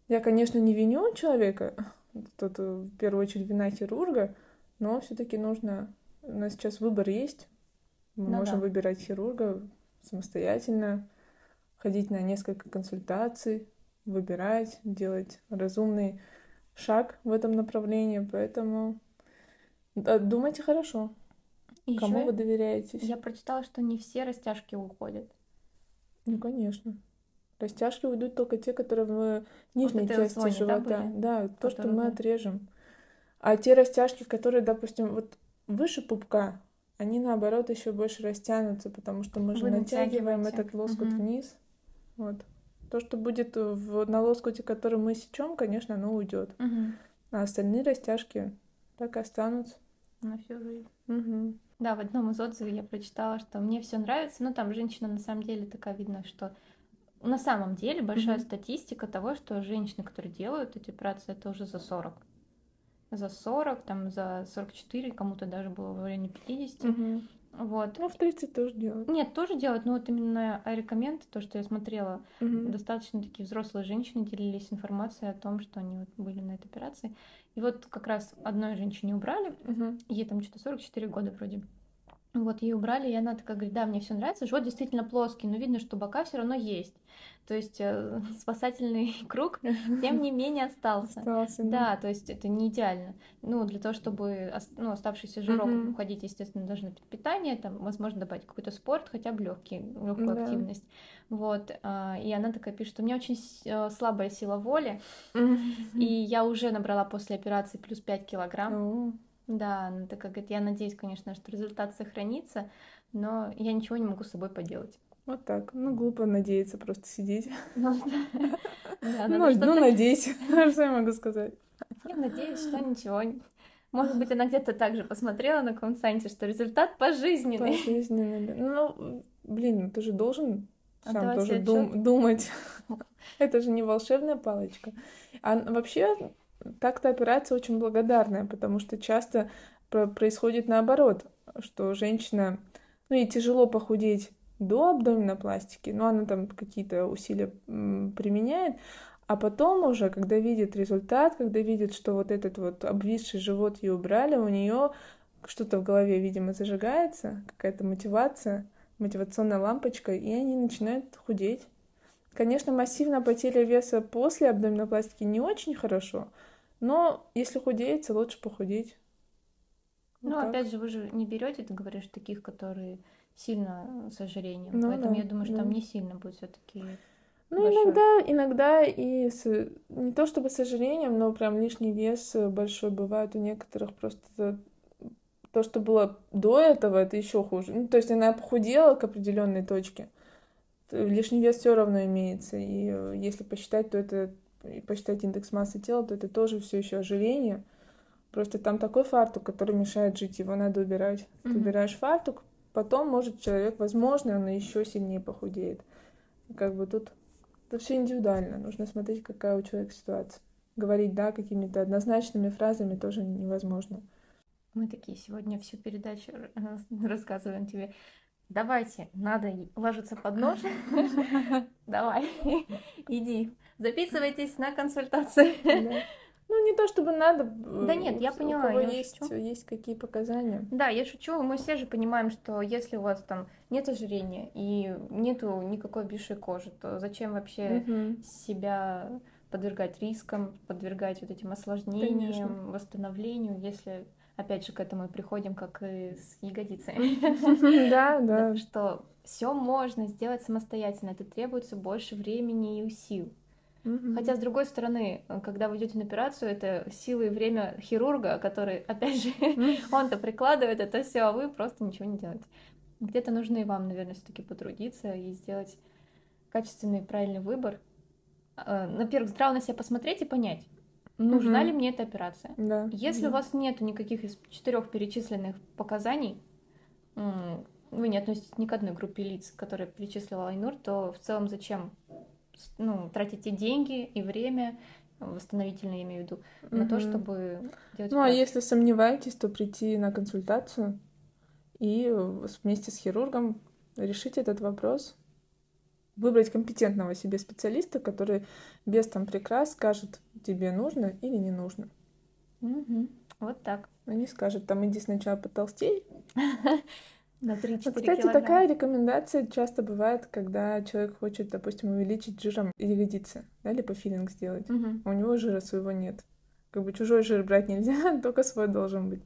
[SPEAKER 1] я, конечно, не виню человека, тут э, в первую очередь вина хирурга, но все-таки нужно у нас сейчас выбор есть. Мы
[SPEAKER 2] Ну
[SPEAKER 1] можем
[SPEAKER 2] да.
[SPEAKER 1] выбирать хирурга самостоятельно, ходить на несколько консультаций, выбирать, делать разумный шаг в этом направлении. Поэтому думайте хорошо,
[SPEAKER 2] И
[SPEAKER 1] кому вы доверяетесь.
[SPEAKER 2] я прочитала, что не все растяжки уходят.
[SPEAKER 1] Ну, конечно. Растяжки уйдут только те, которые в нижней
[SPEAKER 2] этой
[SPEAKER 1] части
[SPEAKER 2] зоне, да,
[SPEAKER 1] живота.
[SPEAKER 2] были?
[SPEAKER 1] Да, то, что мы
[SPEAKER 2] да.
[SPEAKER 1] отрежем. А те растяжки, которые, допустим, вот выше пупка, они наоборот еще больше растянутся, потому что мы же
[SPEAKER 2] Вы
[SPEAKER 1] натягиваем этот лоскут
[SPEAKER 2] Мгм.
[SPEAKER 1] вниз. Вот. То, что будет в, на лоскуте, который мы сечем, конечно, оно уйдет.
[SPEAKER 2] Мгм.
[SPEAKER 1] А остальные растяжки так и останутся.
[SPEAKER 2] На всю жизнь. Да, в одном из отзывов я прочитала, что мне все нравится. Ну, там женщина на самом деле такая видно, что на самом деле большая
[SPEAKER 1] Мгм.
[SPEAKER 2] статистика того, что женщины, которые делают эти операции, это уже за 40. За 40, там за 44, кому-то даже было в районе 50.
[SPEAKER 1] Мгм.
[SPEAKER 2] Вот.
[SPEAKER 1] Ну, в 30 тоже делают.
[SPEAKER 2] Нет, тоже делают, но вот именно рекоменд, то, что я смотрела,
[SPEAKER 1] Мгм.
[SPEAKER 2] достаточно такие взрослые женщины делились информацией о том, что они вот были на этой операции. И вот как раз одной женщине убрали,
[SPEAKER 1] Мгм.
[SPEAKER 2] ей там что-то 44 года вроде. Вот ей убрали, и она такая говорит, да, мне все нравится, живот действительно плоский, но видно, что бока все равно есть. То есть э, спасательный круг, тем не менее, остался.
[SPEAKER 1] Остался,
[SPEAKER 2] Да, то есть это не идеально. Ну, для того, чтобы ну, оставшийся жирок
[SPEAKER 1] Мгм.
[SPEAKER 2] уходить, естественно, должно быть питание, там, возможно, добавить какой-то спорт, хотя бы легкий, легкую
[SPEAKER 1] Да.
[SPEAKER 2] активность. Вот. а, И она такая пишет, у меня очень э, слабая сила воли, и я уже набрала после операции плюс 5 килограмм. Да, она такая говорит, я надеюсь, конечно, что результат сохранится, но я ничего не могу с собой поделать.
[SPEAKER 1] Вот так. Ну, глупо надеяться просто сидеть.
[SPEAKER 2] Ну,
[SPEAKER 1] Ну, ну, надейся. Что я могу сказать?
[SPEAKER 2] Я надеюсь, что ничего. Может быть, она где-то также посмотрела на каком сайте, что результат пожизненный.
[SPEAKER 1] Пожизненно. да. Ну, блин, ну ты же должен сам
[SPEAKER 2] Отдавать
[SPEAKER 1] тоже дум- думать. Это же не волшебная палочка. А вообще, так-то операция очень благодарная, потому что часто про- происходит наоборот, что женщина, ну, ей тяжело похудеть до абдоминопластики, но она там какие-то усилия применяет, а потом уже, когда видит результат, когда видит, что вот этот вот обвисший живот ей убрали, у нее что-то в голове, видимо, зажигается, какая-то мотивация, мотивационная лампочка, и они начинают худеть. Конечно, массивная потеря веса после абдоминопластики не очень хорошо, но если худеется, лучше похудеть. Вот
[SPEAKER 2] Ну,
[SPEAKER 1] так.
[SPEAKER 2] опять же, вы же не берете, ты говоришь, таких, которые сильно с ожирением.
[SPEAKER 1] Ну
[SPEAKER 2] Поэтому
[SPEAKER 1] да,
[SPEAKER 2] я думаю, что
[SPEAKER 1] да.
[SPEAKER 2] там не сильно будет все-таки.
[SPEAKER 1] Ну,
[SPEAKER 2] большой.
[SPEAKER 1] иногда, иногда и с- не то чтобы с ожирением, но прям лишний вес э, большой бывает у некоторых. Просто то, что было до этого, это еще хуже. Ну, то есть она похудела к определенной точке, то лишний вес все равно имеется. И э, если посчитать, то это и посчитать индекс массы тела, то это тоже все еще ожирение. Просто там такой фартук, который мешает жить, его надо убирать. Ты
[SPEAKER 2] Мгм.
[SPEAKER 1] убираешь фартук, потом может человек, возможно, он еще сильнее похудеет. Как бы тут это все индивидуально. Нужно смотреть, какая у человека ситуация. Говорить да какими-то однозначными фразами тоже невозможно.
[SPEAKER 2] Мы такие сегодня всю передачу р- рассказываем тебе. Давайте, надо ложиться под нож. Давай, иди, записывайтесь на консультацию.
[SPEAKER 1] Да. Ну, не то чтобы надо.
[SPEAKER 2] Да нет, я
[SPEAKER 1] У
[SPEAKER 2] поняла,
[SPEAKER 1] кого
[SPEAKER 2] я
[SPEAKER 1] есть,
[SPEAKER 2] шучу.
[SPEAKER 1] есть какие показания.
[SPEAKER 2] Да, я шучу. Мы все же понимаем, что если у вас там нет ожирения и нету никакой обвисшей кожи, то зачем вообще себя подвергать рискам, подвергать вот этим осложнениям,
[SPEAKER 1] Конечно.
[SPEAKER 2] восстановлению, если опять же, к этому и приходим, как и с ягодицами.
[SPEAKER 1] Да, да.
[SPEAKER 2] Что все можно сделать самостоятельно, это требуется больше времени и сил. Хотя, с другой стороны, когда вы идете на операцию, это силы и время хирурга, который, опять же, он-то прикладывает это все, а вы просто ничего не делаете. Где-то нужно и вам, наверное, все-таки потрудиться и сделать качественный правильный выбор. Во-первых, здраво на себя посмотреть и понять, нужна ли мне эта операция.
[SPEAKER 1] Да.
[SPEAKER 2] Если
[SPEAKER 1] да.
[SPEAKER 2] у вас нет никаких из четырех перечисленных показаний, вы не относитесь ни к одной группе лиц, которые перечислила Айнур, то в целом зачем ну, тратите деньги и время, восстановительное, я имею в виду, mm-hmm. на то, чтобы делать
[SPEAKER 1] Ну, а если сомневаетесь, то прийти на консультацию и вместе с хирургом решить этот вопрос, выбрать компетентного себе специалиста, который без там прикрас скажет, тебе нужно или не нужно.
[SPEAKER 2] Угу. Вот так.
[SPEAKER 1] А не скажет, там иди сначала потолстей,
[SPEAKER 2] На 3-4
[SPEAKER 1] Вот, кстати,
[SPEAKER 2] килограмма.
[SPEAKER 1] такая рекомендация часто бывает, когда человек хочет, допустим, увеличить жиром ягодицы, да, липофилинг сделать.
[SPEAKER 2] Мгм.
[SPEAKER 1] А у него жира своего нет. Как бы чужой жир брать нельзя, только свой должен быть.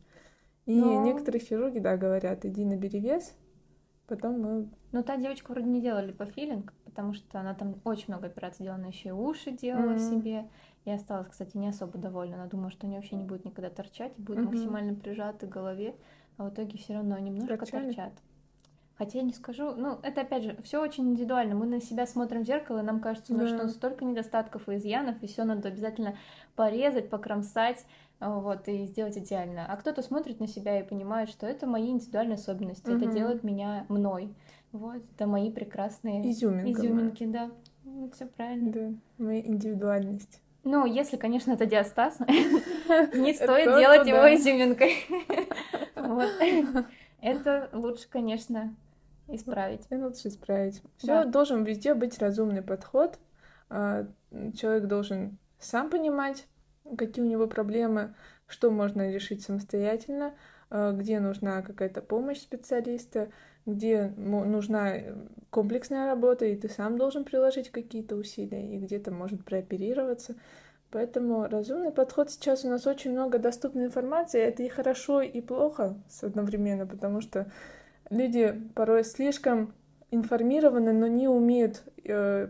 [SPEAKER 1] И
[SPEAKER 2] Но-
[SPEAKER 1] некоторые хирурги, да, говорят, иди набери вес, потом мы...
[SPEAKER 2] Но та девочка вроде не делала липофилинг, потому что она там очень много операций делала, она еще и уши делала
[SPEAKER 1] Мгм.
[SPEAKER 2] себе. И осталась, кстати, не особо довольна. Она думала, что они вообще не будут никогда торчать, будут
[SPEAKER 1] Мгм.
[SPEAKER 2] максимально прижаты к голове, а в итоге все равно немножко
[SPEAKER 1] Торчали?
[SPEAKER 2] торчат. Хотя я не скажу, ну, это опять же, все очень индивидуально. Мы на себя смотрим в зеркало, и нам кажется, ну,
[SPEAKER 1] Да.
[SPEAKER 2] что столько недостатков и изъянов, и все надо обязательно порезать, покромсать, а, вот, и сделать идеально. А кто-то смотрит на себя и понимает, что это мои индивидуальные особенности, это
[SPEAKER 1] Мгм.
[SPEAKER 2] делает меня мной. Вот, это мои прекрасные
[SPEAKER 1] Изюминка. моя.
[SPEAKER 2] изюминки, да. все правильно.
[SPEAKER 1] Да, моя индивидуальность.
[SPEAKER 2] Ну, если, конечно, это диастаз, не
[SPEAKER 1] Это
[SPEAKER 2] стоит
[SPEAKER 1] то,
[SPEAKER 2] делать его изюминкой. Это лучше, конечно, исправить.
[SPEAKER 1] И лучше исправить. Все должен везде быть разумный подход. А, Человек должен сам понимать, какие у него проблемы, что можно решить самостоятельно, а, где нужна какая-то помощь специалиста, где нужна э, комплексная работа, и ты сам должен приложить какие-то усилия, и где-то может прооперироваться. Поэтому разумный подход сейчас у нас очень много доступной информации. Это и хорошо, и плохо одновременно, потому что люди порой слишком информированы, но не умеют э,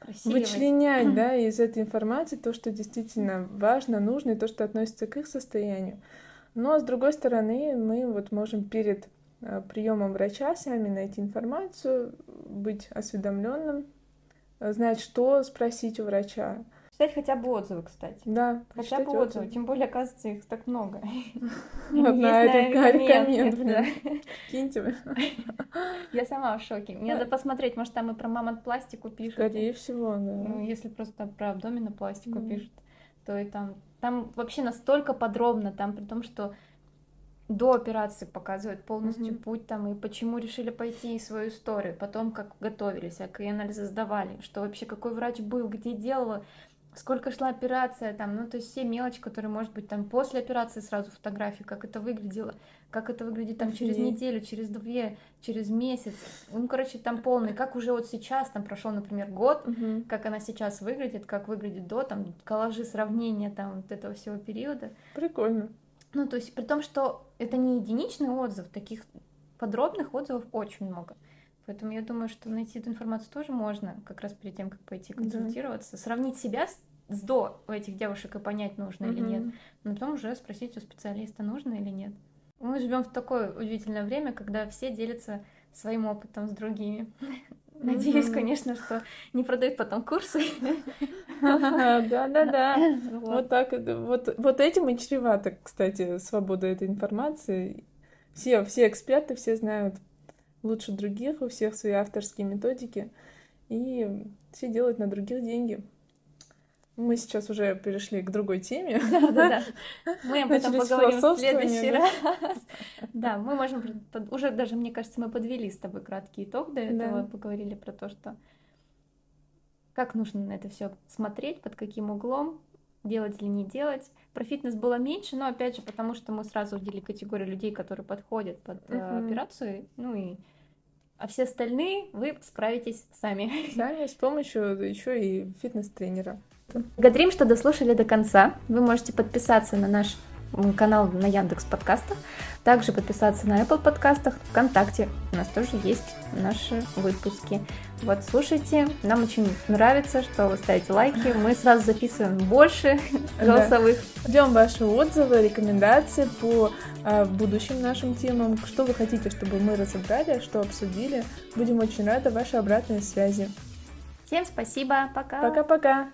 [SPEAKER 2] Просеивать.
[SPEAKER 1] вычленять да, из этой информации то, что действительно важно, нужно, и то, что относится к их состоянию. Но с другой стороны, мы вот можем перед приемом врача сами найти информацию, быть осведомленным, э, знать, что спросить у врача.
[SPEAKER 2] Читать хотя бы отзывы, кстати.
[SPEAKER 1] Да,
[SPEAKER 2] Хотя бы отзывы,
[SPEAKER 1] отзывы.
[SPEAKER 2] тем более, оказывается, их так много.
[SPEAKER 1] Вот,
[SPEAKER 2] Есть
[SPEAKER 1] да,
[SPEAKER 2] на
[SPEAKER 1] река-
[SPEAKER 2] рекоменд,
[SPEAKER 1] рекоменд,
[SPEAKER 2] да.
[SPEAKER 1] блин. Киньте.
[SPEAKER 2] Я сама в шоке. Мне надо посмотреть, может, там и про мамонт-пластику пишут.
[SPEAKER 1] Скорее всего,
[SPEAKER 2] Ну,
[SPEAKER 1] да.
[SPEAKER 2] если просто про абдоминопластику пишут, то и там... Там вообще настолько подробно, там при том, что до операции показывают полностью
[SPEAKER 1] Мгм.
[SPEAKER 2] путь там и почему решили пойти и свою историю, потом как готовились, а какие анализы сдавали, что вообще какой врач был, где делала, сколько шла операция там, ну то есть все мелочи, которые может быть там после операции сразу фотографии, как это выглядело, как это выглядит там через
[SPEAKER 1] Офигеть.
[SPEAKER 2] неделю, через две, через месяц, ну короче там полный, как уже вот сейчас там прошел, например, год,
[SPEAKER 1] Мгм.
[SPEAKER 2] как она сейчас выглядит, как выглядит до, там, коллажи сравнения там вот этого всего периода.
[SPEAKER 1] Прикольно.
[SPEAKER 2] Ну, то есть, при том, что это не единичный отзыв, таких подробных отзывов очень много. Поэтому я думаю, что найти эту информацию тоже можно, как раз перед тем, как пойти
[SPEAKER 1] Да.
[SPEAKER 2] консультироваться, сравнить себя с, с до этих девушек и понять, нужно или нет. Но потом уже спросить у специалиста, нужно или нет. Мы живем в такое удивительное время, когда все делятся своим опытом с другими. Надеюсь, конечно, что не продают потом курсы.
[SPEAKER 1] Да-да-да.
[SPEAKER 2] Вот.
[SPEAKER 1] Вот так, вот, вот этим и чревато, кстати, свобода этой информации. Все, все эксперты, все знают лучше других, у всех свои авторские методики, и все делают на других деньги. Мы сейчас уже перешли к другой теме.
[SPEAKER 2] Да-да-да. Мы об этом
[SPEAKER 1] Начались
[SPEAKER 2] поговорим в следующий
[SPEAKER 1] да?
[SPEAKER 2] раз. Да, мы можем... Уже даже, мне кажется, мы подвели с тобой краткий итог до этого,
[SPEAKER 1] Да.
[SPEAKER 2] поговорили про то, что как нужно на это все смотреть, под каким углом, делать или не делать. Про фитнес было меньше, но опять же, потому что мы сразу выделили категорию людей, которые подходят под э,
[SPEAKER 1] Мгм.
[SPEAKER 2] операцию, ну и а все остальные вы справитесь сами.
[SPEAKER 1] Сами с помощью еще и фитнес-тренера.
[SPEAKER 2] Благодарим, что дослушали до конца. Вы можете подписаться на наш канал на Яндекс подкастах, также подписаться на Apple подкастах, ВКонтакте. У нас тоже есть наши выпуски. Вот, слушайте, нам очень нравится, что вы ставите лайки. Мы сразу записываем больше голосовых.
[SPEAKER 1] Да. Ждем ваши отзывы, рекомендации по э, будущим нашим темам. Что вы хотите, чтобы мы разобрали, что обсудили. Будем очень рады вашей обратной связи.
[SPEAKER 2] Всем спасибо. Пока.
[SPEAKER 1] Пока-пока.